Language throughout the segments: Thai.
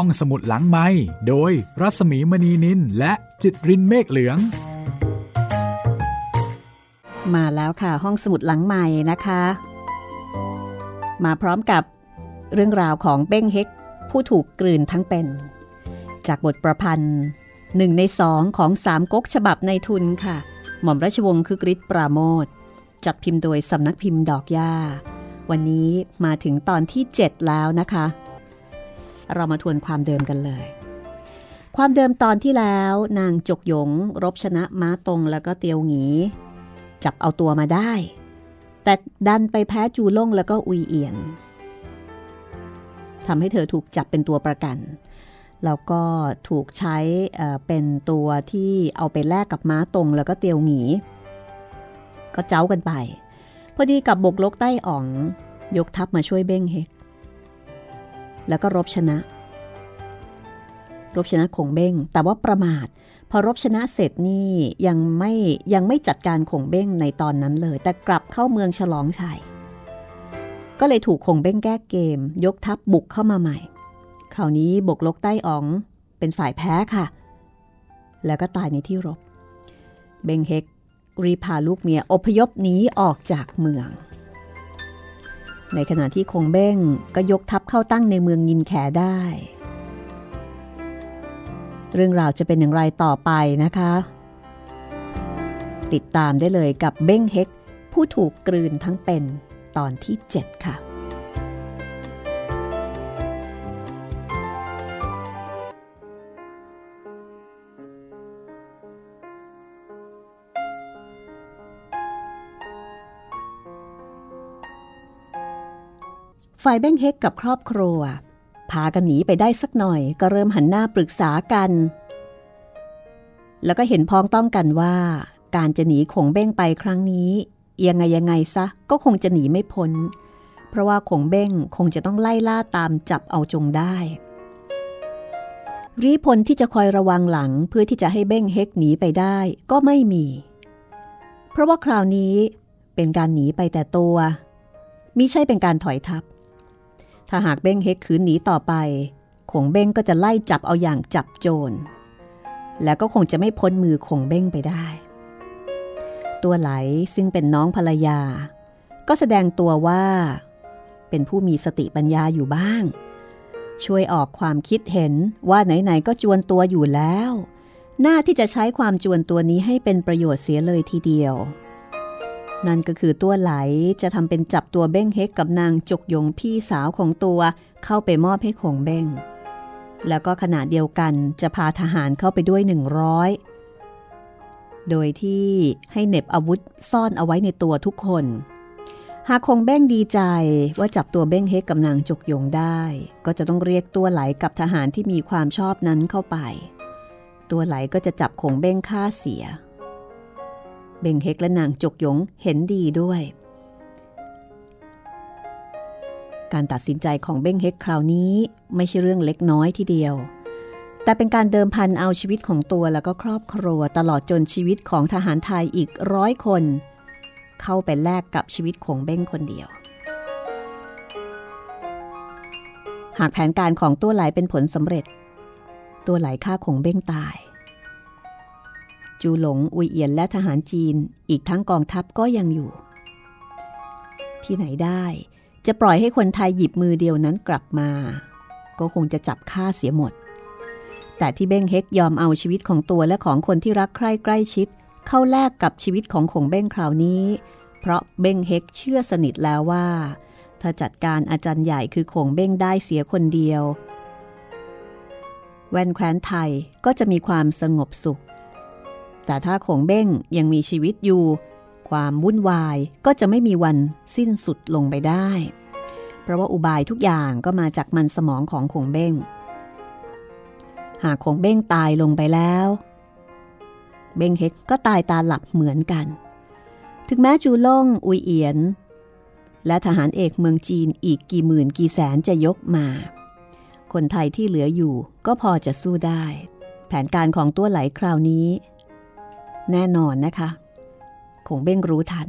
ห้องสมุดหลังไม้โดยรัสมีมณีนินและจิตรินเมฆเหลือง มาแล้วค่ะห้องสมุดหลังใหม่นะคะ มาพร้อมกับเรื่องราวของเบ้งเฮกผู้ถูกกลืนทั้งเป็น จากบทประพันธ์หนึ่งในสองของสามก๊กฉบับในทุนค่ะ หม่อมราชวงศ์คือกริชปราโมทจัดพิมพ์โดยสำนักพิมพ์ดอกย่า วันนี้มาถึงตอนที่ 7 แล้วนะคะ เรามาทวนความเดิมกันเลย ความเดิมตอนที่แล้วนางจกหยง รบชนะม้าตรงแล้วก็เตียวหงี จับเอาตัวมาได้ แต่ดันไปแพ้จูล่งแล้วก็อุยเอียนทำให้เธอถูกจับเป็นตัวประกัน แล้วก็ถูกใช้เป็นตัวที่เอาไปแลกกับม้าตรงแล้วก็เตียวหงี ก็เจ้ากันไป พอดีกับบกลกใต้อ๋อง ยกทัพมาช่วยเบ้งเฮก แล้วก็รบชนะ รบชนะคงเบ้ง แต่ว่าประมาท พอรบชนะเสร็จนี่ยังไม่ยังไม่จัดการคงเบ้งในตอนนั้นเลย แต่กลับเข้าเมืองฉลองชัย ก็เลยถูกคงเบ้งแก้เกม ยกทัพบบุกเข้ามาใหม่ คราวนี้บกลกใต้อ๋องเป็นฝ่ายแพ้ค่ะ แล้วก็ตายในที่รบ เบงเฮกรีพาลูกเมียอพยพหนีออกจากเมือง ในขณะที่คงเบ้งก็ยกทัพเข้าตั้งในเมืองยินแขได้ เรื่องราวจะเป็นอย่างไรต่อไปนะคะ ติดตามได้เลยกับเบ้งเฮกผู้ถูกกลืนทั้งเป็นตอนที่ 7 ค่ะ ฝ่ายเบ้งเฮกกับครอบครัว พากันหนีไปได้สักหน่อยก็เริ่มหันหน้าปรึกษากัน แล้วก็เห็นพ้องต้องกันว่า การจะหนีคงเบ้งไปครั้งนี้ ยังไงยังไงซะก็คงจะหนีไม่พ้น เพราะว่าคงเบ้งคงจะต้องไล่ล่าตามจับเอาจงได้รีพลที่จะคอยระวังหลังเพื่อที่จะให้เบ้งเฮกหนีไปได้ก็ไม่มี เพราะว่าคราวนี้เป็นการหนีไปแต่ตัวมิใช่เป็นการถอยทับ ถ้าหากเบ้งเฮกขืนหนีต่อไปคงเบ้งก็จะไล่จับเอาอย่างจับโจร แล้วก็คงจะไม่พ้นมือคงเบ้งไปได้ ตัวไหลซึ่งเป็นน้องภรรยา ก็แสดงตัวว่า เป็นผู้มีสติปัญญาอยู่บ้าง ช่วยออกความคิดเห็นว่าไหนๆก็จวนตัวอยู่แล้ว หน้าที่จะใช้ความจวนตัวนี้ให้เป็นประโยชน์เสียเลยทีเดียว นั่นก็คือตัวไหลจะทำเป็นจับตัวเบ้งเฮกกับนางจกยงพี่สาวของตัวเข้าไปมอบให้คงเบ้ง แล้วก็ขณะเดียวกันจะพาทหารเข้าไปด้วยหนึ่งร้อยโดยที่ให้เน็บอาวุธซ่อนเอาไว้ในตัวทุกคน หากคงเบ้งดีใจว่าจับตัวเบ้งเฮกกับนางจกยงได้ ก็จะต้องเรียกตัวไหลกับทหารที่มีความชอบนั้นเข้าไป ตัวไหลก็จะจับคงเบ้งฆ่าเสีย เบงเฮกและนางจกยงเห็นดีด้วย การตัดสินใจของเบ้งเฮกคราวนี้ไม่ใช่เรื่องเล็กน้อยทีเดียว แต่เป็นการเดิมพันเอาชีวิตของตัวแล้วก็ครอบครัวตลอดจนชีวิตของทหารไทยอีกร้อยคน เข้าไปแลกกับชีวิตของเบ้งคนเดียวหากแผนการของตัวไหลเป็นผลสำเร็จ ตัวไหลฆ่าคงเบ้งตาย จูหลงอุยเอียนและทหารจีนอีกทั้งกองทัพก็ยังอยู่ ที่ไหนได้จะปล่อยให้คนไทยหยิบมือเดียวนั้นกลับมา ก็คงจะจับฆ่าเสียหมด แต่ที่เบ้งเฮกยอมเอาชีวิตของตัวและของคนที่รักใคร่ใกล้ชิด เข้าแลกกับชีวิตของขงเบ้งคราวนี้ เพราะเบ้งเฮกเชื่อสนิทแล้วว่า ถ้าจัดการอาจารย์ใหญ่คือขงเบ้งได้เสียคนเดียว แวนแคว้นไทยก็จะมีความสงบสุข แต่ถ้าขงเบ้งยังมีชีวิตอยู่ ความวุ่นวายก็จะไม่มีวันสิ้นสุดลงไปได้ เพราะว่าอุบายทุกอย่างก็มาจากมันสมองของขงเบ้ง หากขงเบ้งตายลงไปแล้ว เบ้งเฮกก็ตายตาหลับเหมือนกัน ถึงแม้จูล่งอุยเอียน และทหารเอกเมืองจีนอีกกี่หมื่นกี่แสนจะยกมา คนไทยที่เหลืออยู่ก็พอจะสู้ได้ แผนการของตัวไหลคราวนี้ แน่นอนนะคะคงเบ้งรู้ทัน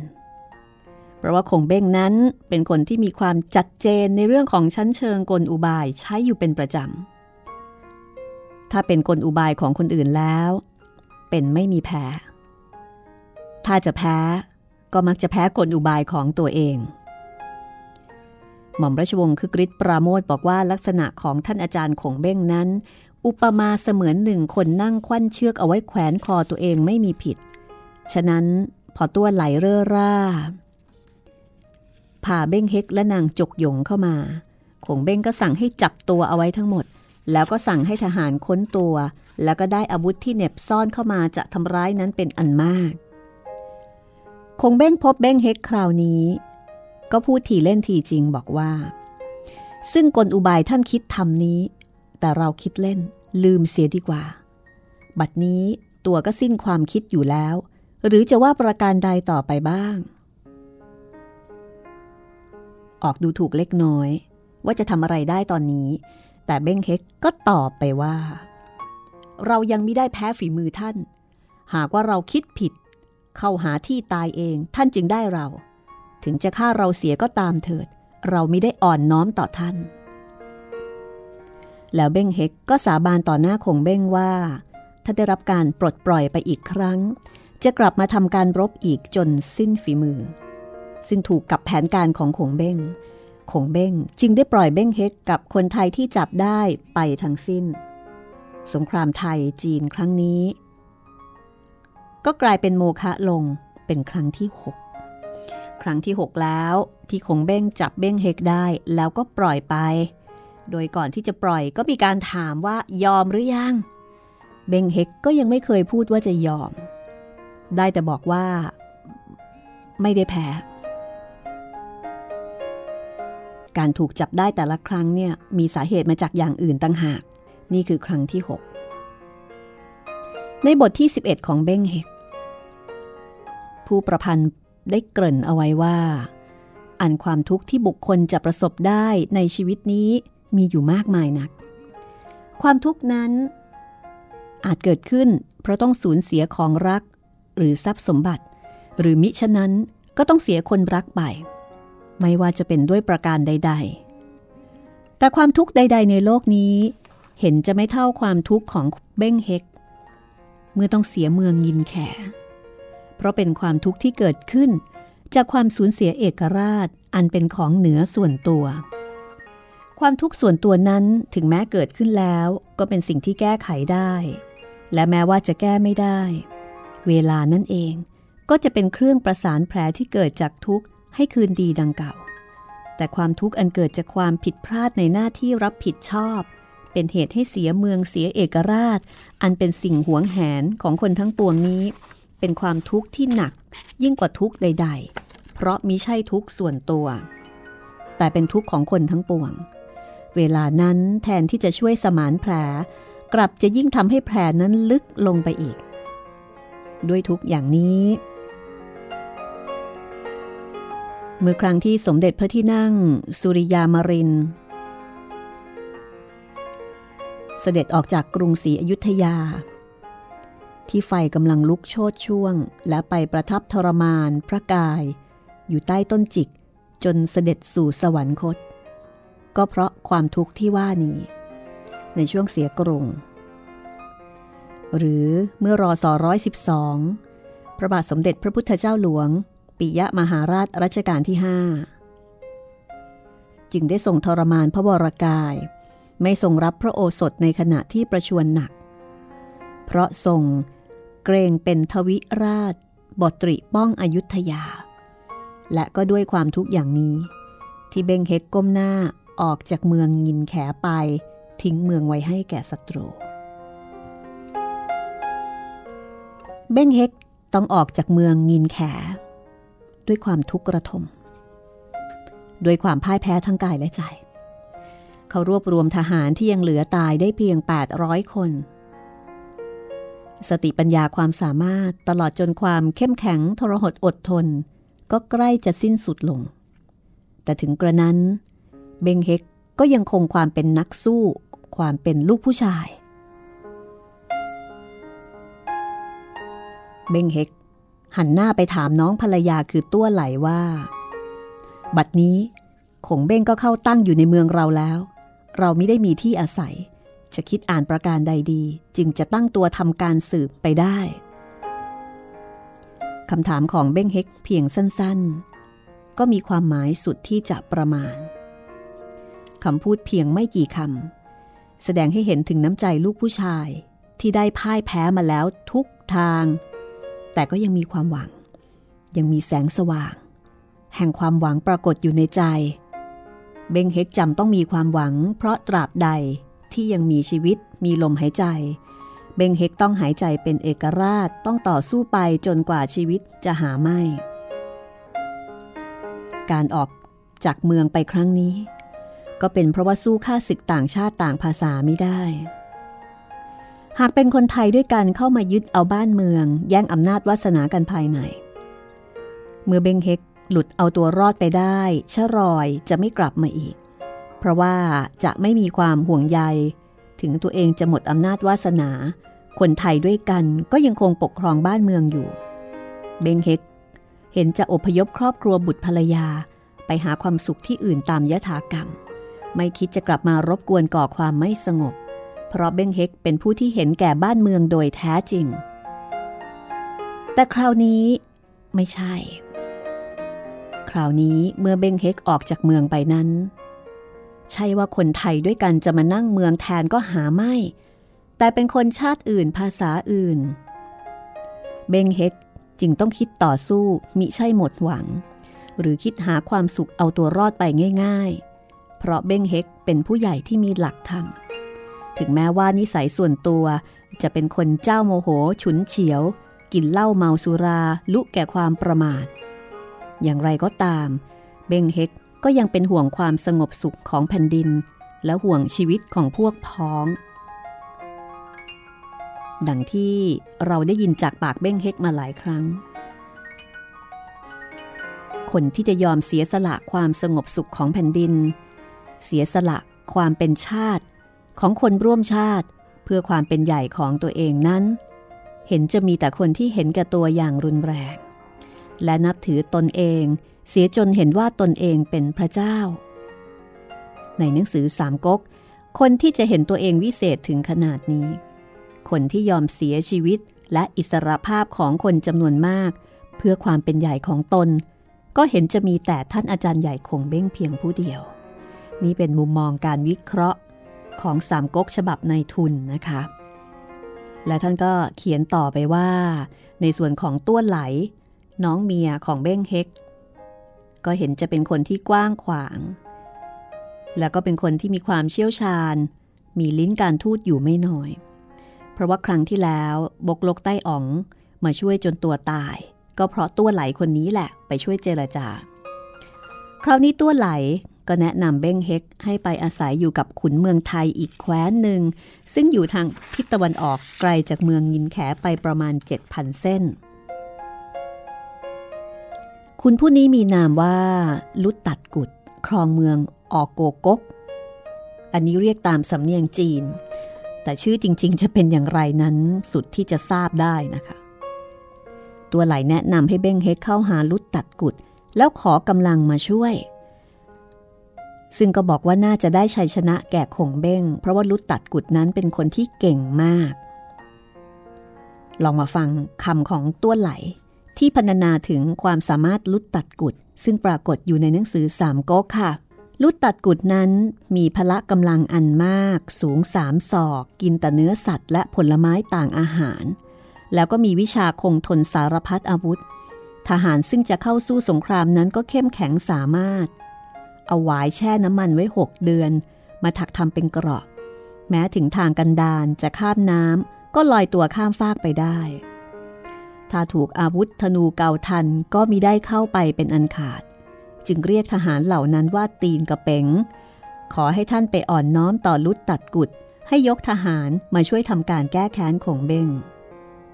เพราะว่าคงเบ้งนั้นเป็นคนที่มีความจัดเจนในเรื่องของชั้นเชิงกลอุบายใช้อยู่เป็นประจำ ถ้าเป็นกลอุบายของคนอื่นแล้ว เป็นไม่มีแพ้ ถ้าจะแพ้ก็มักจะแพ้กลอุบายของตัวเอง หม่อมราชวงศ์คือกริชปราโมทบอกว่าลักษณะของท่านอาจารย์ขงเบ้งนั้น อุปมาเสมือนหนึ่งคนนั่งควันเชือกเอาไว้แขวนคอตัวเองไม่มีผิด ฉะนั้นพอตัวไหลเร่อร่าพาเบ้งเฮกและนางจกหยงเข้ามาขงเบ้งก็สั่งให้จับตัวเอาไว้ทั้งหมด แล้วก็สั่งให้ทหารค้นตัว แล้วก็ได้อาวุธที่เน็บซ่อนเข้ามาจะทำร้ายนั้นเป็นอันมากคงเบ้งพบเบ้งเฮกคราวนี้ ก็พูดทีเล่นทีจริงบอกว่า ซึ่งกลอุบายท่านคิดทำนี้ แต่เราคิดเล่น ลืมเสียดีกว่า บัดนี้ตัวก็สิ้นความคิดอยู่แล้ว หรือจะว่าประการใดต่อไปบ้าง ออกดูถูกเล็กน้อย ว่าจะทำอะไรได้ตอนนี้ แต่เบ้งเฮกก็ตอบไปว่า เรายังไม่ได้แพ้ฝีมือท่าน หากว่าเราคิดผิด เข้าหาที่ตายเองท่านจึงได้เรา ถึงจะฆ่าเราเสียก็ตามเถิด เราไม่ได้อ่อนน้อมต่อท่าน แล้วเบ้งเฮกก็สาบานต่อหน้าคงเบ้งว่า ถ้าได้รับการปลดปล่อยไปอีกครั้ง จะกลับมาทำการรบอีกจนสิ้นฝีมือ ซึ่งถูกกับแผนการของคงเบ้งคงเบ้งจึงได้ปล่อยเบ้งเฮกกับคนไทยที่จับได้ไปทั้งสิ้น สงครามไทยจีนครั้งนี้ ก็กลายเป็นโมฆะลงเป็นครั้งที่ 6 ครั้งที่ 6 แล้วที่คงเบ้งจับเบ้งเฮกได้แล้วก็ปล่อยไป โดยก่อนที่จะปล่อยก็มีการถามว่ายอมหรือยัง เบงเฮกก็ยังไม่เคยพูดว่าจะยอม ได้แต่บอกว่า ไม่ได้แพ้ การถูกจับได้แต่ละครั้งเนี่ยมีสาเหตุมาจากอย่างอื่นตั้งหาก นี่คือครั้งที่ 6 ในบทที่ 11 ของเบงเฮกผู้ประพันธ์ได้เกริ่นเอาไว้ว่าอันความทุกข์ที่บุคคลจะประสบได้ในชีวิตนี้ มีอยู่มากมายนัก ความทุกข์นั้น อาจเกิดขึ้น เพราะต้องสูญเสียของรัก หรือทรัพย์สมบัติ หรือมิฉะนั้นก็ต้องเสียคนรักไป ไม่ว่าจะเป็นด้วยประการใด ๆ แต่ความทุกข์ใด ๆ ในโลกนี้ เห็นจะไม่เท่าความทุกข์ของเบ้งเฮก เมื่อต้องเสียเมืองยินแข เพราะเป็นความทุกข์ที่เกิดขึ้น จากความสูญเสียเอกราชอันเป็นของเหนือส่วนตัว ความทุกข์ส่วนตัวนั้นถึงแม้เกิดขึ้นแล้วก็เป็นสิ่งที่แก้ไขได้ และแม้ว่าจะแก้ไม่ได้ เวลานั่นเองก็จะเป็นเครื่องประสานแผลที่เกิดจากทุกข์ให้คืนดีดังเก่า แต่ความทุกข์อันเกิดจากความผิดพลาดในหน้าที่รับผิดชอบ เป็นเหตุให้เสียเมืองเสียเอกราช อันเป็นสิ่งหวงแหนของคนทั้งปวงนี้ เป็นความทุกข์ที่หนัก ยิ่งกว่าทุกข์ใด ๆ เพราะมิใช่ทุกข์ส่วนตัว แต่เป็นทุกข์ของคนทั้งปวง เวลานั้นแทนที่จะช่วยสมานแผล กลับจะยิ่งทำให้แผลนั้นลึกลงไปอีก ด้วยทุกอย่างนี้ เมื่อครั้งที่สมเด็จพระที่นั่ง สุริยามริน เสด็จออกจากกรุงศรีอยุธยา ที่ไฟกำลังลุกโชดช่วง และไปประทับทรมานพระกาย อยู่ใต้ต้นจิกจนเสด็จสู่สวรรคต ก็เพราะ ความทุกข์ที่ว่านี้ ในช่วงเสียกรุง หรือเมื่อรอสอร้อยสิบสองพระบาทสมเด็จพระพุทธเจ้าหลวง ปิยะมหาราชรัชกาลที่ห้าจึงได้ส่งทรมานพระวรากาย ไม่ทรงรับพระโอสถในขณะที่ประชวรหนัก เพราะทรงเกรงเป็นทวิราชบตริป้องอยุธยา และก็ด้วยความทุกข์อย่างนี้ ที่เบงเฮกก้มหน้า ออกจากเมืองยินแขไปทิ้งเมืองไว้ให้แก่ศัตรู เบ้งเฮกต้องออกจากเมืองยินแข ด้วยความทุกข์กระทม ด้วยความพ่ายแพ้ทั้งกายและใจ เขารวบรวมทหารที่ยังเหลือตายได้เพียง 800 คน สติปัญญาความสามารถตลอดจนความเข้มแข็งทรหดอดทน ก็ใกล้จะสิ้นสุดลง แต่ถึงกระนั้น เบงเฮกก็ยังคงความเป็นนักสู้ ความเป็นลูกผู้ชาย เบงเฮกหันหน้าไปถามน้องภรรยาคือตัวไหลว่า บัดนี้ขงเบ้งก็เข้าตั้งอยู่ในเมืองเราแล้ว เราไม่ได้มีที่อาศัย จะคิดอ่านประการใดดี จึงจะตั้งตัวทำการสืบไปได้คำถามของเบ้งเฮกเพียงสั้นๆ ก็มีความหมายสุดที่จะประมาณ คำพูดเพียงไม่กี่คำแสดงให้เห็นถึงน้ำใจลูกผู้ชายที่ได้พ่ายแพ้มาแล้วทุกทาง แต่ก็ยังมีความหวัง ยังมีแสงสว่าง แห่งความหวังปรากฏอยู่ในใจ เบงเฮกจำต้องมีความหวัง เพราะตราบใดที่ยังมีชีวิตมีลมหายใจ เบงเฮกต้องหายใจเป็นเอกราชต้องต่อสู้ไปจนกว่าชีวิตจะหาไม่ การออกจากเมืองไปครั้งนี้ ก็เป็นเพราะว่าสู้ข้าศึกต่างชาติต่างภาษาไม่ได้ หากเป็นคนไทยด้วยกันเข้ามายึดเอาบ้านเมือง แย่งอำนาจวาสนากันภายใน เมื่อเบงเฮกหลุดเอาตัวรอดไปได้ชะรอยจะไม่กลับมาอีก เพราะว่าจะไม่มีความห่วงใย ถึงตัวเองจะหมดอำนาจวาสนา คนไทยด้วยกันก็ยังคงปกครองบ้านเมืองอยู่ เบงเฮกเห็นจะอพยพครอบครัวบุตรภรรยาไปหาความสุขที่อื่นตามยถากรรม ไม่คิดจะกลับมารบกวนก่อความไม่สงบ เพราะเบ้งเฮกเป็นผู้ที่เห็นแก่บ้านเมืองโดยแท้จริง แต่คราวนี้ไม่ใช่ คราวนี้เมื่อเบ้งเฮกออกจากเมืองไปนั้น ใช่ว่าคนไทยด้วยกันจะมานั่งเมืองแทนก็หาไม่ แต่เป็นคนชาติอื่นภาษาอื่น เบงเฮกจึงต้องคิดต่อสู้มิใช่หมดหวัง หรือคิดหาความสุขเอาตัวรอดไปง่ายๆ เพราะเบ้งเฮกเป็นผู้ใหญ่ที่มีหลักธรรม ถึงแม้ว่านิสัยส่วนตัวจะเป็นคนเจ้าโมโห ฉุนเฉียว กินเหล้าเมาสุราลุแก่ความประมาท อย่างไรก็ตาม เบงเฮกก็ยังเป็นห่วงความสงบสุขของแผ่นดิน และห่วงชีวิตของพวกพ้อง ดังที่เราได้ยินจากปากเบ้งเฮกมาหลายครั้ง คนที่จะยอมเสียสละความสงบสุขของแผ่นดิน เสียสละความเป็นชาติ ของคนร่วมชาติ เพื่อความเป็นใหญ่ของตัวเองนั้น เห็นจะมีแต่คนที่เห็นแก่ตัวอย่างรุนแรง และนับถือตนเองเสียจนเห็นว่าตนเองเป็นพระเจ้า ในหนังสือสามก๊ก คนที่จะเห็นตัวเองวิเศษถึงขนาดนี้ คนที่ยอมเสียชีวิตและอิสรภาพของคนจำนวนมาก เพื่อความเป็นใหญ่ของตน ก็เห็นจะมีแต่ท่านอาจารย์ใหญ่คงเบ้งเพียงผู้เดียว นี่เป็นมุมมองการวิเคราะห์ของสามก๊กฉบับในทุนนะคะ และท่านก็เขียนต่อไปว่า ในส่วนของต้วนไหล น้องเมียของเบ้งเฮก ก็เห็นจะเป็นคนที่กว้างขวาง แล้วก็เป็นคนที่มีความเชี่ยวชาญ มีลิ้นการทูตอยู่ไม่น้อย เพราะว่าครั้งที่แล้วบกลกใต้อ๋องมาช่วยจนตัวตาย ก็เพราะตัวไหลคนนี้แหละ ไปช่วยเจรจา คราวนี้ตัวไหล ก็แนะนำเบ้งเฮกให้ไปอาศัยอยู่กับขุนเมืองไทยอีกแคว้นหนึ่ง ซึ่งอยู่ทางทิศตะวันออกไกลจากเมืองยินแขไปประมาณ 7,000 เส้น คุณผู้นี้มีนามว่า ลุดตัดกุด ครองเมืองออกโกกก อันนี้เรียกตามสำเนียงจีน แต่ชื่อจริงๆ จะเป็นอย่างไรนั้นสุดที่จะทราบได้นะคะ ตัวไหลแนะนำให้เบ้งเฮกเข้าหาลุดตัดกุด แล้วขอกำลังมาช่วย ซึ่งก็บอกว่าน่าจะได้ชัยชนะแก่ขงเบ้ง เพราะว่าลุดตัดกุดนั้นเป็นคนที่เก่งมาก ลองมาฟังคำของตัวไหล ที่พรรณนาถึงความสามารถลุดตัดกุด ซึ่งปรากฏอยู่ในหนังสือสามก๊กค่ะ ลุดตัดกุดนั้นมีพละกำลังอันมาก สูงสามศอก กินแต่เนื้อสัตว์ และผลไม้ต่างอาหาร แล้วก็มีวิชาคงทนสารพัดอาวุธ ทหารซึ่งจะเข้าสู้สงครามนั้นก็เข้มแข็งสามารถ เอาหวายแช่น้ำมันไว้หกเดือน มาถักทำเป็นกรอบแม้ถึงทางกันดานจะข้ามน้ำก็ลอยตัวข้ามฟากไปได้ ถ้าถูกอาวุธธนูเกาทันก็มีได้เข้าไปเป็นอันขาด จึงเรียกทหารเหล่านั้นว่าตีนกระเป๋ง ขอให้ท่านไปอ่อนน้อมต่อลุดตัดกุด ให้ยกทหารมาช่วยทำการแก้แค้นของเบง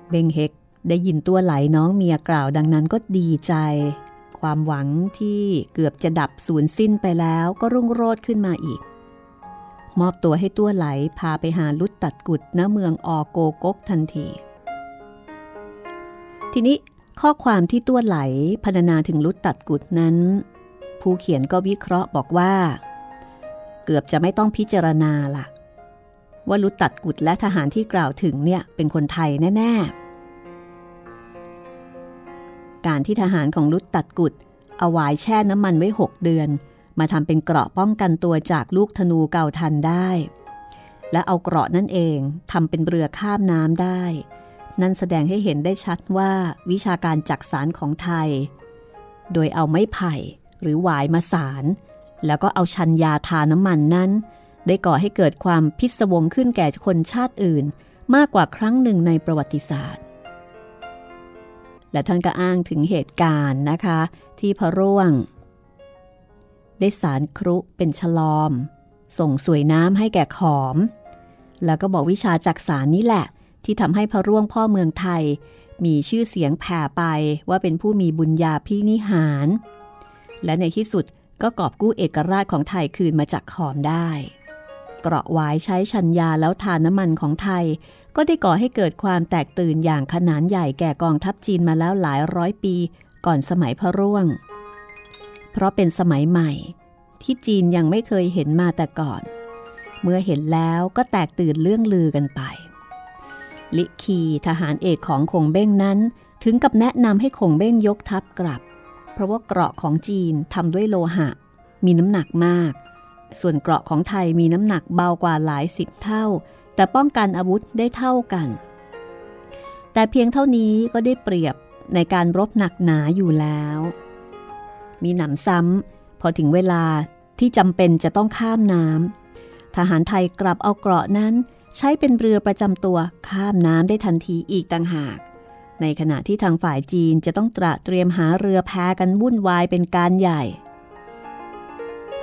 เบงเฮกได้ยินตัวไหลน้องเมียกล่าวดังนั้นก็ดีใจ ความหวังที่เกือบจะดับสูญสิ้นไปแล้วก็รุ่งโรดขึ้นมาอีก มอบตัวให้ตัวไหลพาไปหาลุดตัดกุดณเมืองออโกกกทันที ทีนี้ข้อความที่ตัวไหลพรรณนาถึงลุดตัดกุดนั้น ผู้เขียนก็วิเคราะห์บอกว่า เกือบจะไม่ต้องพิจารณาละว่าลุดตัดกุดและทหารที่กล่าวถึงเนี่ยเป็นคนไทยแน่ ๆ การที่ทหารของลุตัดกุดเอาหวายแช่น้ำมันไว้ 6 เดือน มาทำเป็นเกราะป้องกันตัวจากลูกธนูเก่าทันได้ และเอาเกราะนั่นเองทำเป็นเรือข้ามน้ำได้ นั่นแสดงให้เห็นได้ชัดว่าวิชาการจักสารของไทย โดยเอาไม้ไผ่หรือหวายมาสาร แล้วก็เอาชันยาทาน้ำมันนั้น ได้ก่อให้เกิดความพิศวงขึ้นแก่คนชาติอื่น มากกว่าครั้งหนึ่งในประวัติศาสตร์ และท่านก็อ้างถึงเหตุการณ์นะคะ ที่พระร่วง ได้สารครุเป็นฉลอม ส่งสวยน้ำให้แก่ขอม แล้วก็บอกวิชาจักสารนี้แหละ ที่ทำให้พระร่วงพ่อเมืองไทย มีชื่อเสียงแผ่ไปว่าเป็นผู้มีบุญญาพินิหาร และในที่สุดก็กอบกู้เอกราชของไทยคืนมาจากขอมได้ เกราะหวายใช้ชัญญาแล้วทานน้ำมันของไทย ก็ได้ก่อให้เกิดความแตกตื่นอย่างขนานใหญ่แก่กองทัพจีนมาแล้วหลายร้อยปีก่อนสมัยพระร่วง เพราะเป็นสมัยใหม่ ที่จีนยังไม่เคยเห็นมาแต่ก่อน เมื่อเห็นแล้วก็แตกตื่นเรื่องลือกันไป ลิคีทหารเอกของคงเบ้งนั้นถึงกับแนะนำให้คงเบ้งยกทัพกลับ เพราะว่าเกราะของจีนทำด้วยโลหะ มีน้ำหนักมาก ส่วนเกราะของไทยมีน้ำหนักเบากว่าหลายสิบเท่า แต่ป้องกันอาวุธได้เท่ากัน แต่เพียงเท่านี้ก็ได้เปรียบในการรบหนักหนาอยู่แล้ว มีหนำซ้ำพอถึงเวลาที่จำเป็นจะต้องข้ามน้ำทหารไทยกลับเอาเกราะนั้น ใช้เป็นเรือประจำตัวข้ามน้ำได้ทันทีอีกต่างหาก ในขณะที่ทางฝ่ายจีนจะต้องตระเตรียมหาเรือแพกันวุ่นวายเป็นการใหญ่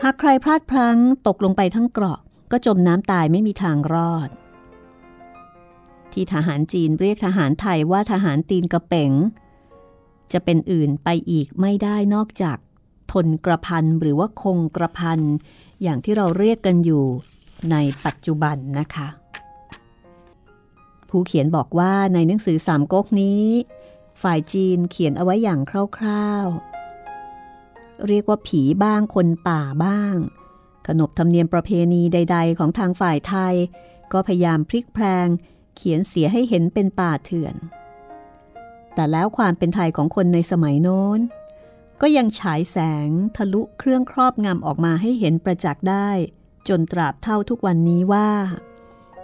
หากใครพลาดพลั้งตกลงไปทั้งเกราะ ก็จมน้ำตายไม่มีทางรอด ที่ทหารจีนเรียกทหารไทยว่าทหารตีนกระเป๋ง จะเป็นอื่นไปอีกไม่ได้นอกจาก ทนกระพันหรือว่าคงกระพันอย่างที่เราเรียกกันอยู่ในปัจจุบันนะคะ ผู้เขียนบอกว่าในหนังสือสามก๊กนี้ ฝ่ายจีนเขียนเอาไว้อย่างคร่าวๆ เรียกว่าผีบ้างคนป่าบ้าง ขนบธรรมเนียมประเพณีใด ๆ ของทางฝ่ายไทย ก็พยายามพลิกแพลง เขียนเสียให้เห็นเป็นป่าเถื่อน แต่แล้วความเป็นไทยของคนในสมัยโน้น ก็ยังฉายแสงทะลุเครื่องครอบงำออกมาให้เห็นประจักษ์ได้ จนตราบเท่าทุกวันนี้ว่า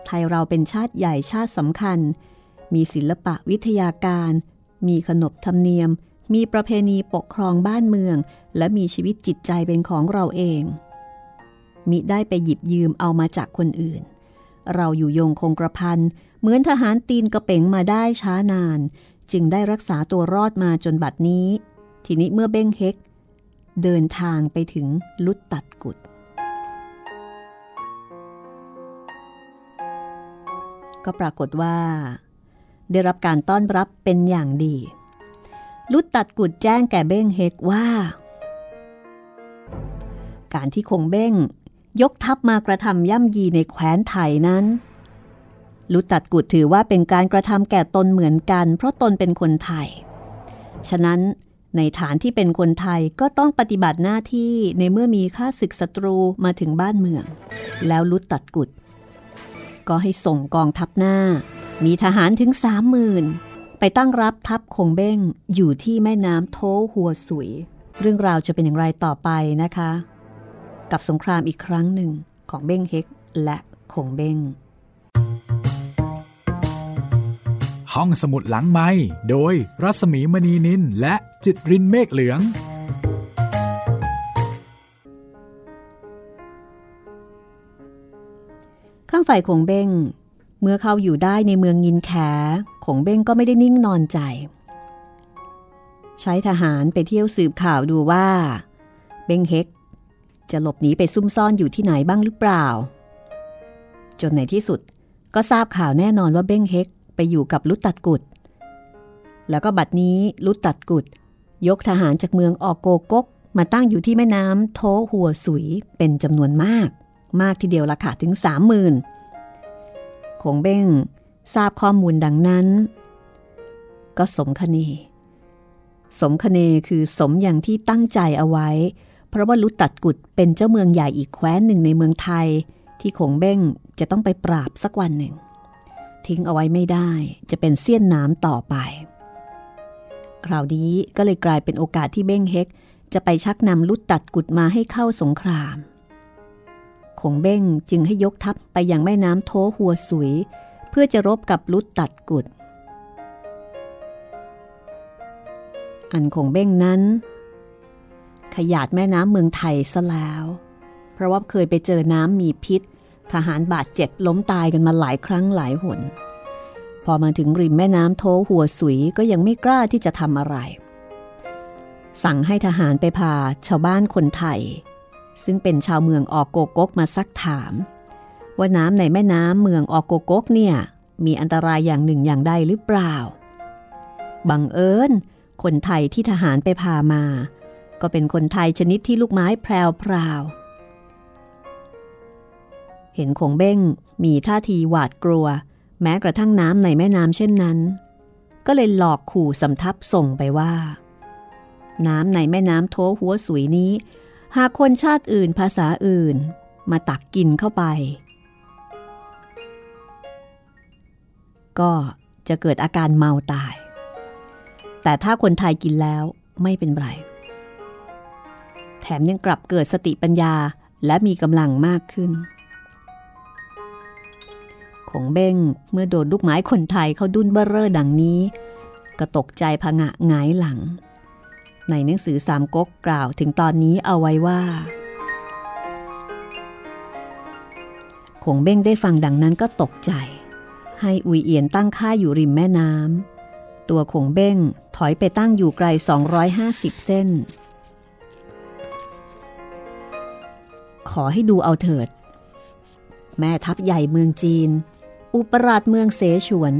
ไทยเราเป็นชาติใหญ่ชาติสำคัญ มีศิลปะวิทยาการ มีขนบธรรมเนียม มีประเพณีปกครองบ้านเมือง และมีชีวิตจิตใจเป็นของเราเอง มิได้ไปหยิบยืมเอามาจากคนอื่น เราอยู่ยงคงกระพันเหมือนทหารตีนกระเป๋งมาได้ช้านาน จึงได้รักษาตัวรอดมาจนบัดนี้ ทีนี้เมื่อเบ้งเฮก เดินทางไปถึงลุดตัดกุด ก็ปรากฏว่า ได้รับการต้อนรับเป็นอย่างดี ลุดตัดกุดแจ้งแก่เบ้งเฮกว่าการที่คงเบ้ง ยกทัพมากระทำย่ำยีในแคว้นไทยนั้น ลุตัดกุดถือว่าเป็นการกระทำแก่ตนเหมือนกัน เพราะตนเป็นคนไทย ฉะนั้นในฐานที่เป็นคนไทยก็ต้องปฏิบัติหน้าที่ในเมื่อมีข้าศึกศัตรูมาถึงบ้านเมือง แล้วลุตัดกุด ก็ให้ส่งกองทัพหน้า มีทหารถึงสามหมื่นไปตั้งรับทัพคงเบ้งอยู่ที่แม่น้ำโทหัวสุย เรื่องราวจะเป็นอย่างไรต่อไปนะคะ กับสงครามอีกครั้งหนึ่งของเบ้งเฮกและคงเบ้ง ห้องสมุดหลังไม้โดยรัสมีมณีนินและจิตรินเมฆเหลือง ข้างฝ่ายขงเบ้ง เมื่อเขาอยู่ได้ในเมืองยินแขขงเบ้งก็ไม่ได้นิ่งนอนใจใช้ทหารไปเที่ยวสืบข่าวดูว่า เบ้งเฮก จะหลบหนีไปซุ่มซ่อนอยู่ที่ไหนบ้างหรือเปล่า จนในที่สุดก็ทราบข่าวแน่นอนว่าเบ้งเฮกไปอยู่กับลุตตัดกุด แล้วก็บัดนี้ลุตตัดกุด ยกทหารจากเมืองออกโกกกมาตั้งอยู่ที่แม่น้ำโทหัวสุยเป็นจำนวนมาก มากทีเดียวละค่ะถึงสามหมื่นคงเบ้งทราบข้อมูลดังนั้น ก็สมคเน สมคเนคือสมอย่างที่ตั้งใจเอาไว้ เพราะว่าลุตัดกุดเป็นเจ้าเมืองใหญ่อีกแคว้นหนึ่งในเมืองไทย ที่ขงเบ้งจะต้องไปปราบสักวันหนึ่ง ทิ้งเอาไว้ไม่ได้จะเป็นเสี้ยนน้ำต่อไป คราวนี้ก็เลยกลายเป็นโอกาสที่เบ้งเฮกจะไปชักนำลุดตัดกุดมาให้เข้าสงครามขงเบ้งจึงให้ยกทัพไปยังแม่น้ำโทหัวสุย เพื่อจะรบกับลุดตัดกุด อันขงเบ้งนั้น ขยาดแม่น้ำเมืองไทยซะแล้ว เพราะว่าเคยไปเจอน้ำมีพิษ ทหารบาดเจ็บล้มตายกันมาหลายครั้งหลายหน พอมาถึงริมแม่น้ำโทหัวสุยก็ยังไม่กล้าที่จะทำอะไร สั่งให้ทหารไปพาชาวบ้านคนไทย ซึ่งเป็นชาวเมืองออกโกกกมาซักถาม ว่าน้ำในแม่น้ำเมืองออกโกกกเนี่ยมีอันตรายอย่างหนึ่งอย่างใดหรือเปล่า บังเอิญคนไทยที่ทหารไปพามา ก็เป็นคนไทยชนิดที่ลูกไม้แพรวพราวเห็นคงเบ้งมีท่าทีหวาดกลัว แม้กระทั่งน้ำในแม่น้ำเช่นนั้น ก็เลยหลอกขู่สำทับส่งไปว่า น้ำในแม่น้ำโถหัวสุยนี้ หากคนชาติอื่นภาษาอื่น มาตักกินเข้าไป ก็จะเกิดอาการเมาตาย แต่ถ้าคนไทยกินแล้วไม่เป็นไร แถมยังกลับเกิดสติปัญญาและมีกำลังมากขึ้นคงเบ้งเมื่อโดนลูกไม้คนไทยเขาดุนเบ้อเร่อดังนี้ ก็ตกใจพงะงายหลัง ในหนังสือสามก๊กกล่าวถึงตอนนี้เอาไว้ว่าคงเบ้งได้ฟังดังนั้นก็ตกใจ ให้อุยเอียนตั้งค่าอยู่ริมแม่น้ำตัวคงเบ้งถอยไปตั้งอยู่ไกล 250 เส้น ขอให้ดูเอาเถิด แม่ทัพใหญ่เมืองจีน อุปราชเมืองเสฉวน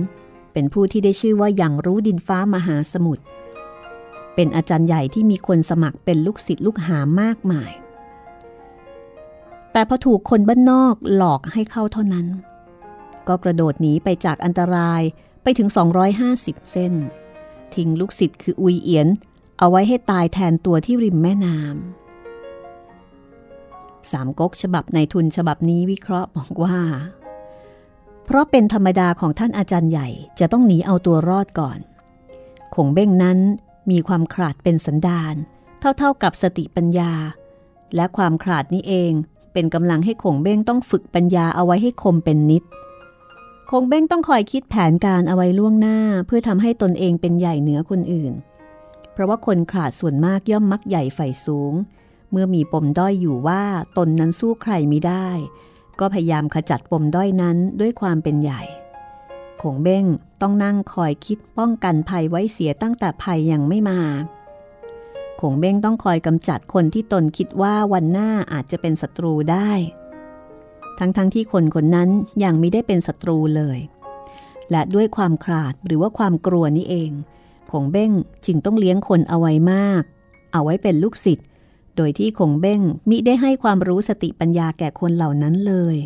เป็นผู้ที่ได้ชื่อว่าอย่างรู้ดินฟ้ามหาสมุทรเป็นอาจารย์ใหญ่ที่มีคนสมัครเป็นลูกศิษย์ลูกหามากมาย แต่พอถูกคนบ้านนอกหลอกให้เข้าเท่านั้น ก็กระโดดหนีไปจากอันตรายไปถึง 250 เส้น ทิ้งลูกศิษย์คืออุยเอียน เอาไว้ให้ตายแทนตัวที่ริมแม่น้ำ สามก๊กฉบับในทุนฉบับนี้วิเคราะห์บอกว่า เพราะเป็นธรรมดาของท่านอาจารย์ใหญ่จะต้องหนีเอาตัวรอดก่อนคงเบ้งนั้นมีความขาดเป็นสันดาน เท่าๆกับสติปัญญา และความขาดนี้เองเป็นกำลังให้คงเบ้งต้องฝึกปัญญาเอาไว้ให้คมเป็นนิด คงเบ้งต้องคอยคิดแผนการเอาไว้ล่วงหน้าเพื่อทำให้ตนเองเป็นใหญ่เหนือคนอื่น เพราะว่าคนขาดส่วนมากย่อมมักใหญ่ไฟสูง มื่อมีปมด้อยอยู่ว่าตนนั้นสู้ใครไม่ได้ ก็พยายามขจัดปมด้อยนั้นด้วยความเป็นใหญ่คงเบ้งต้องนั่งคอยคิดป้องกันภัยไว้เสียตั้งแต่ภัยยังไม่มาคงเบ้งต้องคอยกำจัดคนที่ตนคิดว่าวันหน้าอาจจะเป็นศัตรูได้ ทั้งๆทที่คนคนนั้นยังไม่ได้เป็นศัตรูเลย และด้วยความขาดหรือว่าความกลัวนี่เองคงเบ้งจึงต้องเลี้ยงคนเอาไว้มาก เอาไว้เป็นลูกศิษย์ โดยที่คงเบ้งมิได้ให้ความรู้สติปัญญาแก่คนเหล่านั้นเลย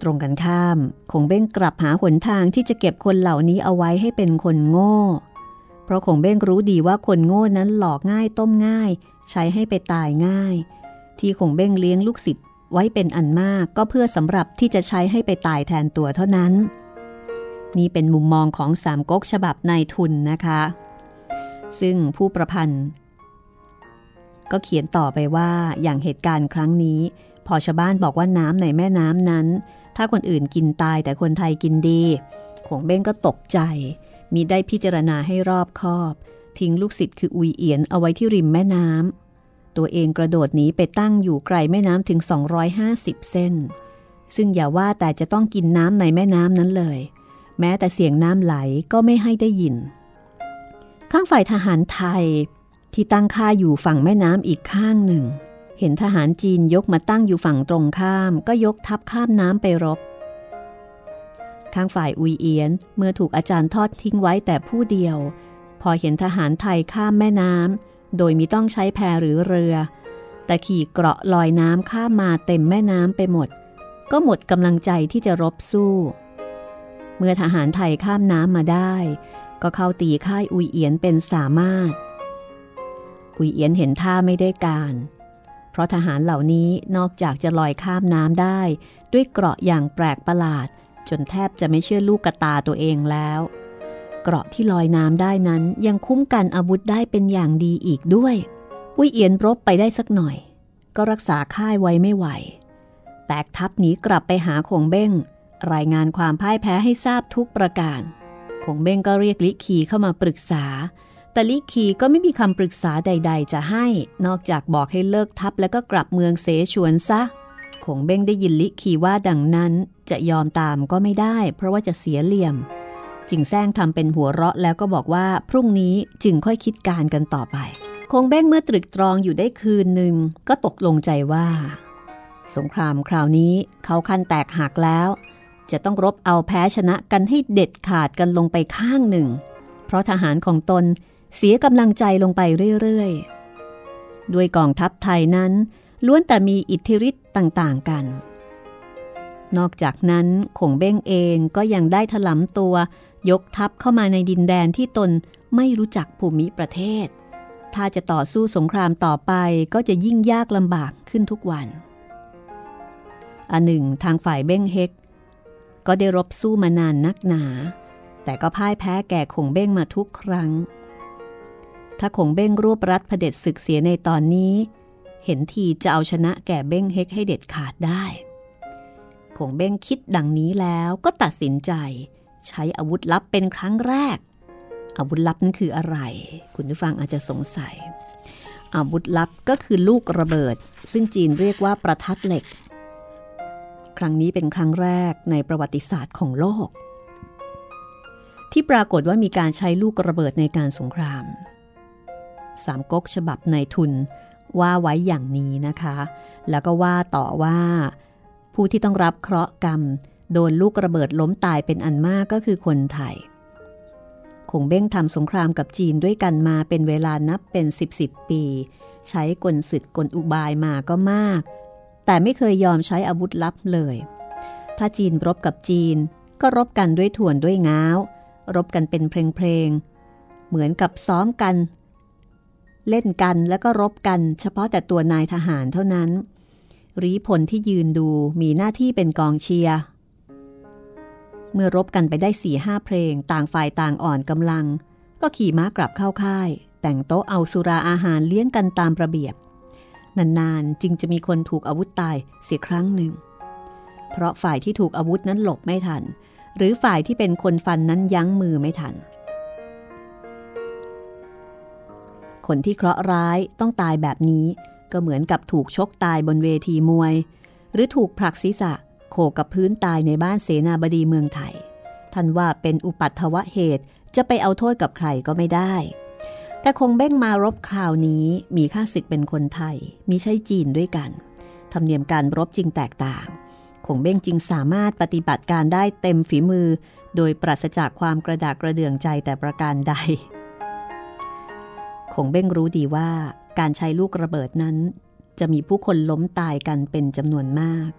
ตรงกันข้าม คงเบ้งกลับหาหนทางที่จะเก็บคนเหล่านี้เอาไว้ให้เป็นคนโง่ เพราะคงเบ้งรู้ดีว่าคนโง่นั้นหลอกง่ายต้มง่าย ใช้ให้ไปตายง่าย ที่คงเบ้งเลี้ยงลูกศิษย์ไว้เป็นอันมากก็เพื่อสำหรับที่จะใช้ให้ไปตายแทนตัวเท่านั้น นี่เป็นมุมมองของสามก๊กฉบับนายทุนนะคะ ซึ่งผู้ประพันธ์ ก็เขียนต่อไปว่าอย่างเหตุการณ์ครั้งนี้ พอชาวบ้านบอกว่าน้ำในแม่น้ำนั้น ถ้าคนอื่นกินตายแต่คนไทยกินดีขงเบ้งก็ตกใจ มีได้พิจารณาให้รอบคอบ ทิ้งลูกศิษย์คืออุยเอียนเอาไว้ที่ริมแม่น้ำตัวเองกระโดดหนีไปตั้งอยู่ไกลแม่น้ำถึง 250 เส้น ซึ่งอย่าว่าแต่จะต้องกินน้ำในแม่น้ำนั้นเลย แม้แต่เสียงน้ำไหลก็ไม่ให้ได้ยิน ข้างฝ่ายทหารไทย ที่ตั้งค่าอยู่ฝั่งแม่น้ำอีกข้างหนึ่ง เห็นทหารจีนยกมาตั้งอยู่ฝั่งตรงข้าม ก็ยกทัพข้ามน้ำไปรบ ข้างฝ่ายอุยเอียนเมื่อถูกอาจารย์ทอดทิ้งไว้แต่ผู้เดียว พอเห็นทหารไทยข้ามแม่น้ำโดยมิต้องใช้แพหรือเรือ แต่ขี่เกราะลอยน้ำข้ามมาเต็มแม่น้ำไปหมด ก็หมดกำลังใจที่จะรบสู้ เมื่อทหารไทยข้ามน้ำมาได้ ก็เข้าตีค่ายอุยเอียนเป็นสามารถ อุยเอียนเห็นท่าไม่ได้การ เพราะทหารเหล่านี้นอกจากจะลอยข้ามน้ำได้ ด้วยเกราะอย่างแปลกประหลาด จนแทบจะไม่เชื่อลูกกระตาตัวเองแล้ว เกราะที่ลอยน้ำได้นั้นยังคุ้มกันอาวุธได้เป็นอย่างดีอีกด้วยวิเอียนรบไปได้สักหน่อย ก็รักษาค่ายไว้ไม่ไหว แตกทัพหนีกลับไปหาคงเบ้ง รายงานความพ่ายแพ้ให้ทราบทุกประการคงเบ้งก็เรียกลิคีเข้ามาปรึกษา แต่ลิคีก็ไม่มีคำปรึกษาใด ๆ จะให้ นอกจากบอกให้เลิกทัพแล้วก็กลับเมืองเสฉวนซะ คงเบ้งได้ยินลิคีว่าดังนั้นจะยอมตามก็ไม่ได้ เพราะว่าจะเสียเหลี่ยมจิงแซงทำเป็นหัวเราะแล้วก็บอกว่าพรุ่งนี้จึงค่อยคิดการกันต่อไป คงเบ้งเมื่อตรึกตรองอยู่ได้คืนหนึ่งก็ตกลงใจว่า สงครามคราวนี้เขาคันแตกหักแล้ว จะต้องรบเอาแพ้ชนะกันให้เด็ดขาดกันลงไปข้างหนึ่ง เพราะทหารของตน เสียกำลังใจลงไปเรื่อยๆ ด้วยกองทัพไทยนั้น ล้วนแต่มีอิทธิฤทธิ์ต่างๆกัน นอกจากนั้นคงเบ้งเองก็ยังได้ถลำตัวยกทัพเข้ามาในดินแดนที่ตนไม่รู้จักภูมิประเทศ ถ้าจะต่อสู้สงครามต่อไปก็จะยิ่งยากลำบากขึ้นทุกวัน อันหนึ่งทางฝ่ายเบ้งเฮก ก็ได้รบสู้มานานนักหนา แต่ก็พ่ายแพ้แก่ขงเบ้งมาทุกครั้ง ถ้าขงเบ้งรวบรัดเผด็จศึกเสียในตอนนี้ เห็นทีจะเอาชนะแก่เบ้งเฮกให้เด็ดขาดได้ขงเบ้งคิดดังนี้แล้วก็ตัดสินใจ ใช้อาวุธลับเป็นครั้งแรก อาวุธลับนั้นคืออะไร คุณผู้ฟังอาจจะสงสัย อาวุธลับก็คือลูกระเบิด ซึ่งจีนเรียกว่าประทัดเหล็ก ครั้งนี้เป็นครั้งแรกในประวัติศาสตร์ของโลกที่ปรากฏว่ามีการใช้ลูกระเบิดในการสงคราม สามก๊กฉบับในทุนว่าไว้อย่างนี้นะคะ แล้วก็ว่าต่อว่า ผู้ที่ต้องรับเคราะห์กรรม โดนลูกระเบิดล้มตายเป็นอันมากก็คือคนไทยคงเบ้งทำสงครามกับจีนด้วยกันมาเป็นเวลานับเป็น 10บปี ใช้กลศึกกลอุบายมาก็มาก แต่ไม่เคยยอมใช้อาวุธลับเลย ถ้าจีนรบกับจีน ก็รบกันด้วยถ่วนด้วยง้าว รบกันเป็นเพลงๆเหมือนกับซ้อมกัน เล่นกันแล้วก็รบกันเฉพาะแต่ตัวนายทหารเท่านั้น รีพลที่ยืนดูมีหน้าที่เป็นกองเชียร์ เมื่อรบกันไปได้สี่ห้าเพลง ต่างฝ่ายต่างอ่อนกำลัง ก็ขี่ม้ากลับเข้าค่าย แต่งโต๊ะเอาสุราอาหารเลี้ยงกันตามระเบียบ นานๆจึงจะมีคนถูกอาวุธตายเสียครั้งหนึ่ง เพราะฝ่ายที่ถูกอาวุธนั้นหลบไม่ทัน หรือฝ่ายที่เป็นคนฟันนั้นยั้งมือไม่ทัน คนที่เคราะห์ร้ายต้องตายแบบนี้ ก็เหมือนกับถูกชกตายบนเวทีมวย หรือถูกผลักศีรษะโขกกับพื้นตายในบ้านเสนาบดีเมืองไทย ท่านว่าเป็นอุปัตถวะเหตุจะไปเอาโทษกับใครก็ไม่ได้ แต่คงเบ้งมารบคราวนี้มีข้าศึกเป็นคนไทยมีใช่จีนด้วยกัน ธรรมเนียมการรบจริงแตกต่าง คงเบ้งจึงสามารถปฏิบัติการได้เต็มฝีมือ โดยปราศจากความกระดากกระเดื่องใจแต่ประการใด คงเบ้งรู้ดีว่าการใช้ลูกระเบิดนั้น จะมีผู้คนล้มตายกันเป็นจำนวนมาก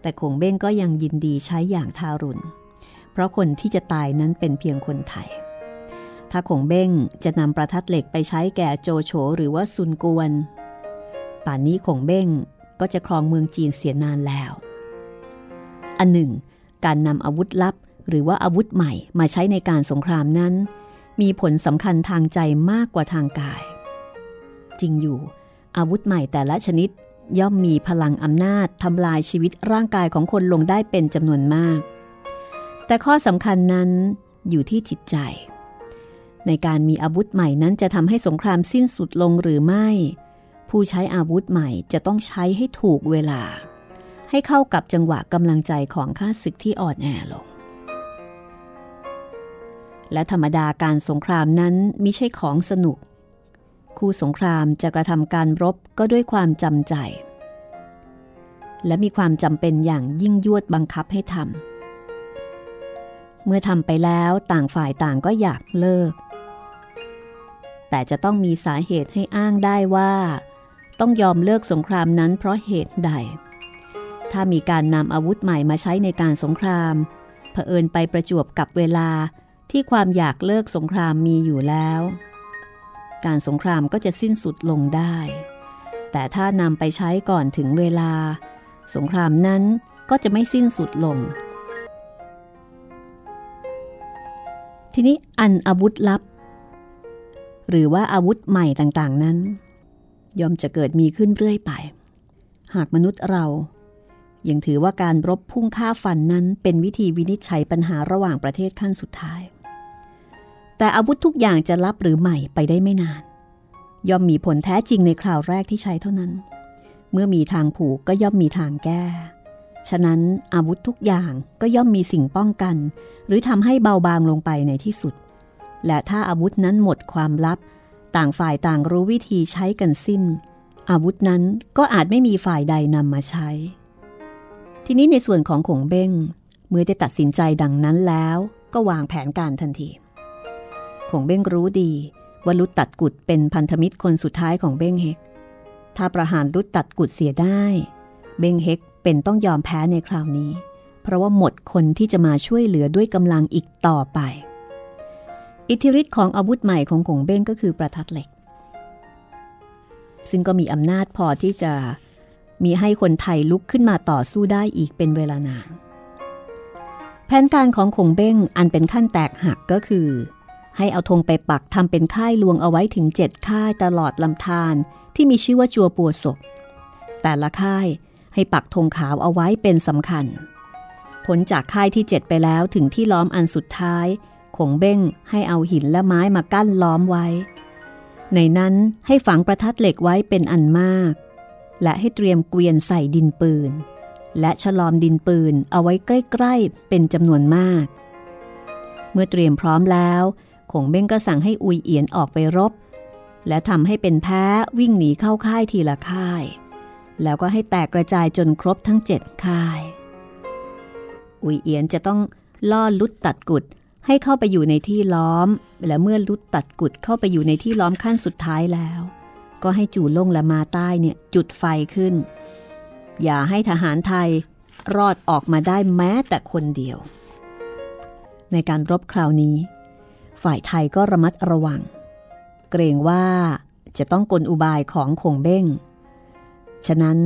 แต่คงเบ้งก็ยังยินดีใช้อย่างทารุณ เพราะคนที่จะตายนั้นเป็นเพียงคนไทย ถ้าคงเบ้งจะนำประทัดเหล็กไปใช้แก่โจโฉหรือว่าซุนกวน ป่านนี้คงเบ้งก็จะครองเมืองจีนเสียนานแล้ว อันหนึ่ง การนำอาวุธลับหรือว่าอาวุธใหม่มาใช้ในการสงครามนั้น มีผลสำคัญทางใจมากกว่าทางกาย จริงอยู่ อาวุธใหม่แต่ละชนิดย่อมมีพลังอำนาจทำลายชีวิตร่างกายของคนลงได้เป็นจำนวนมาก แต่ข้อสำคัญนั้นอยู่ที่จิตใจ ในการมีอาวุธใหม่นั้นจะทำให้สงครามสิ้นสุดลงหรือไม่ ผู้ใช้อาวุธใหม่จะต้องใช้ให้ถูกเวลา ให้เข้ากับจังหวะกำลังใจของข้าศึกที่อ่อนแอลง และธรรมดาการสงครามนั้นไม่ใช่ของสนุก คู่สงครามจะกระทำการรบก็ด้วยความจำใจ และมีความจำเป็นอย่างยิ่งยวดบังคับให้ทำเมื่อทำไปแล้วต่างฝ่ายต่างก็อยากเลิก แต่จะต้องมีสาเหตุให้อ้างได้ว่า ต้องยอมเลิกสงครามนั้นเพราะเหตุใด ถ้ามีการนำอาวุธใหม่มาใช้ในการสงครามเผอิญไปประจวบกับเวลา ที่ความอยากเลิกสงครามมีอยู่แล้ว การสงครามก็จะสิ้นสุดลงได้ แต่ถ้านำไปใช้ก่อนถึงเวลา สงครามนั้นก็จะไม่สิ้นสุดลง ทีนี้อันอาวุธลับ หรือว่าอาวุธใหม่ต่างๆนั้น ย่อมจะเกิดมีขึ้นเรื่อยไป หากมนุษย์เรายังถือว่าการรบพุ่งฆ่าฟันนั้นเป็นวิธีวินิจฉัยปัญหาระหว่างประเทศขั้นสุดท้าย แต่อาวุธทุกอย่างจะลับหรือใหม่ไปได้ไม่นาน ย่อมมีผลแท้จริงในคราวแรกที่ใช้เท่านั้น เมื่อมีทางผูกก็ย่อมมีทางแก้ ฉะนั้นอาวุธทุกอย่างก็ย่อมมีสิ่งป้องกัน หรือทำให้เบาบางลงไปในที่สุด และถ้าอาวุธนั้นหมดความลับ ต่างฝ่ายต่างรู้วิธีใช้กันสิ้น อาวุธนั้นก็อาจไม่มีฝ่ายใดนำมาใช้ ทีนี้ในส่วนของขงเบ้งเมื่อได้ตัดสินใจดังนั้นแล้ว ก็วางแผนการทันที ของเบ้งรู้ดีว่าลุดตัดกุดเป็นพันธมิตรคนสุดท้ายของเบ้งเฮก ถ้าประหารลุดตัดกุดเสียได้ เบ้งเฮกเป็นต้องยอมแพ้ในคราวนี้ เพราะว่าหมดคนที่จะมาช่วยเหลือด้วยกำลังอีกต่อไป อิทธิฤทธิ์ของอาวุธใหม่ของขงเบ้งก็คือประทัดเหล็ก ซึ่งก็มีอำนาจพอที่จะมีให้คนไทยลุกขึ้นมาต่อสู้ได้อีกเป็นเวลานาน แผนการของคงเบ้งอันเป็นขั้นแตกหักก็คือ ให้เอาธงไปปักทำเป็นค่ายลวงเอาไว้ถึงเจ็ดค่ายตลอดลำธารที่มีชื่อว่าจัวปัวศก แต่ละค่ายให้ปักธงขาวเอาไว้เป็นสำคัญ ผลจากค่ายที่เจ็ดไปแล้วถึงที่ล้อมอันสุดท้ายคงเบ้งให้เอาหินและไม้มากั้นล้อมไว้ ในนั้นให้ฝังประทัดเหล็กไว้เป็นอันมาก และให้เตรียมเกวียนใส่ดินปืน และฉลอมดินปืนเอาไว้ใกล้ ๆ เป็นจำนวนมาก เมื่อเตรียมพร้อมแล้ว คงเบ้งก็สั่งให้อุยเอียนออกไปรบ และทำให้เป็นแพ้วิ่งหนีเข้าค่ายทีละค่าย แล้วก็ให้แตกกระจายจนครบทั้งเจ็ดค่าย อุยเอียนจะต้องล่อลุดตัดกุดให้เข้าไปอยู่ในที่ล้อม และเมื่อลุดตัดกุดเข้าไปอยู่ในที่ล้อมขั้นสุดท้ายแล้ว ก็ให้จู่ล่งและมาใต้เนี่ยจุดไฟขึ้น อย่าให้ทหารไทยรอดออกมาได้แม้แต่คนเดียว ในการรบคราวนี้ ฝ่ายไทยก็ระมัดระวัง เกรงว่าจะต้องกลอุบายของคงเบ้ง ฉะนั้น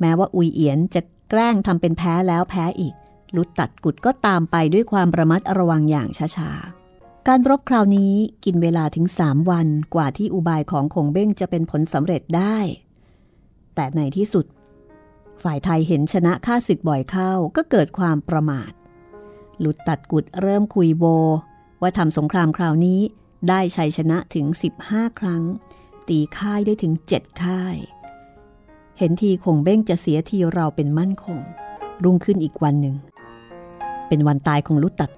แม้ว่าอุยเอียนจะแกล้งทำเป็นแพ้แล้วแพ้อีก ลุดตัดกุดก็ตามไปด้วยความระมัดระวังอย่างช้าๆ การรบคราวนี้กินเวลาถึงสามวันกว่าที่อุบายของคงเบ้งจะเป็นผลสำเร็จได้ แต่ในที่สุด ฝ่ายไทยเห็นชนะค่าศึกบ่อยเข้าก็เกิดความประมาทหลุดตัดกุดเริ่มคุยโบ ว่าทำสงครามคราวนี้ได้ชัยชนะถึง 15 ครั้ง ตีค่ายได้ถึง 7 ค่าย เห็นทีคงเบ้งจะเสียทีเราเป็นมั่นคง รุ่งขึ้นอีกวันหนึ่ง เป็นวันตายของลุดตัด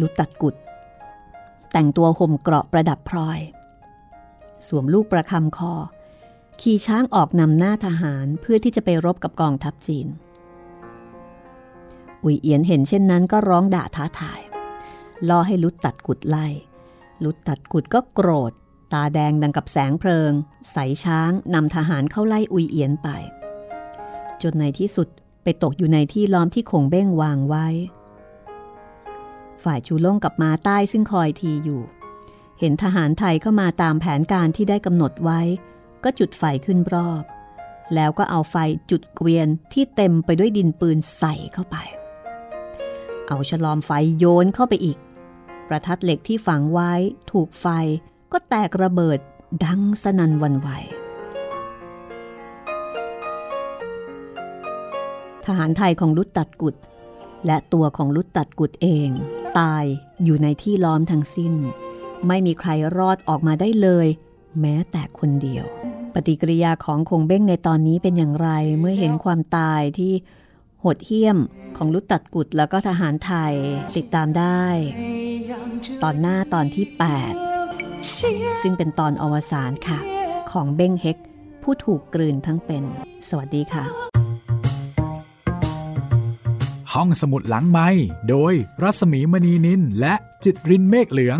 ลุตัดกุด แต่งตัวห่มเกราะประดับพลอย สวมลูกประคำคอ ขี่ช้างออกนำหน้าทหารเพื่อที่จะไปรบกับกองทัพจีน อุยเอียนเห็นเช่นนั้นก็ร้องด่าท้าทาย ล่อให้ลุดตัดกุดไล่ ลุดตัดกุดก็โกรธ ตาแดงดังกับแสงเพลิง ใสช้างนำทหารเข้าไล่อุยเอียนไป จนในที่สุดไปตกอยู่ในที่ล้อมที่คงเบ้งวางไว้ ฝ่ายชูล่งกับมาใต้ซึ่งคอยทีอยู่ เห็นทหารไทยเข้ามาตามแผนการที่ได้กำหนดไว้ ก็จุดไฟขึ้นรอบ แล้วก็เอาไฟจุดเกวียนที่เต็มไปด้วยดินปืนใส่เข้าไป เอาฉลอมไฟโยนเข้าไปอีก ประทัดเหล็กที่ฝังไว้ถูกไฟก็แตกระเบิดดังสนั่นวันไหว ทหารไทยของลุดตัดกุด และตัวของลุดตัดกุดเอง ตายอยู่ในที่ล้อมทั้งสิ้น ไม่มีใครรอดออกมาได้เลย แม้แต่คนเดียว ปฏิกิริยาของคงเบ้งในตอนนี้เป็นอย่างไรเมื่อเห็นความตายที่ โหดเหี้ยมของลุตตัดกุดแล้วก็ทหารไทยติดตามได้ ตอนหน้าตอนที่ 8 ซึ่งเป็นตอนอวสานค่ะ ของเบ้งเฮกผู้ถูกกลืนทั้งเป็น สวัสดีค่ะ ห้องสมุดหลังไม้โดยรัสมีมณีนินและจิตรินเมฆเหลือง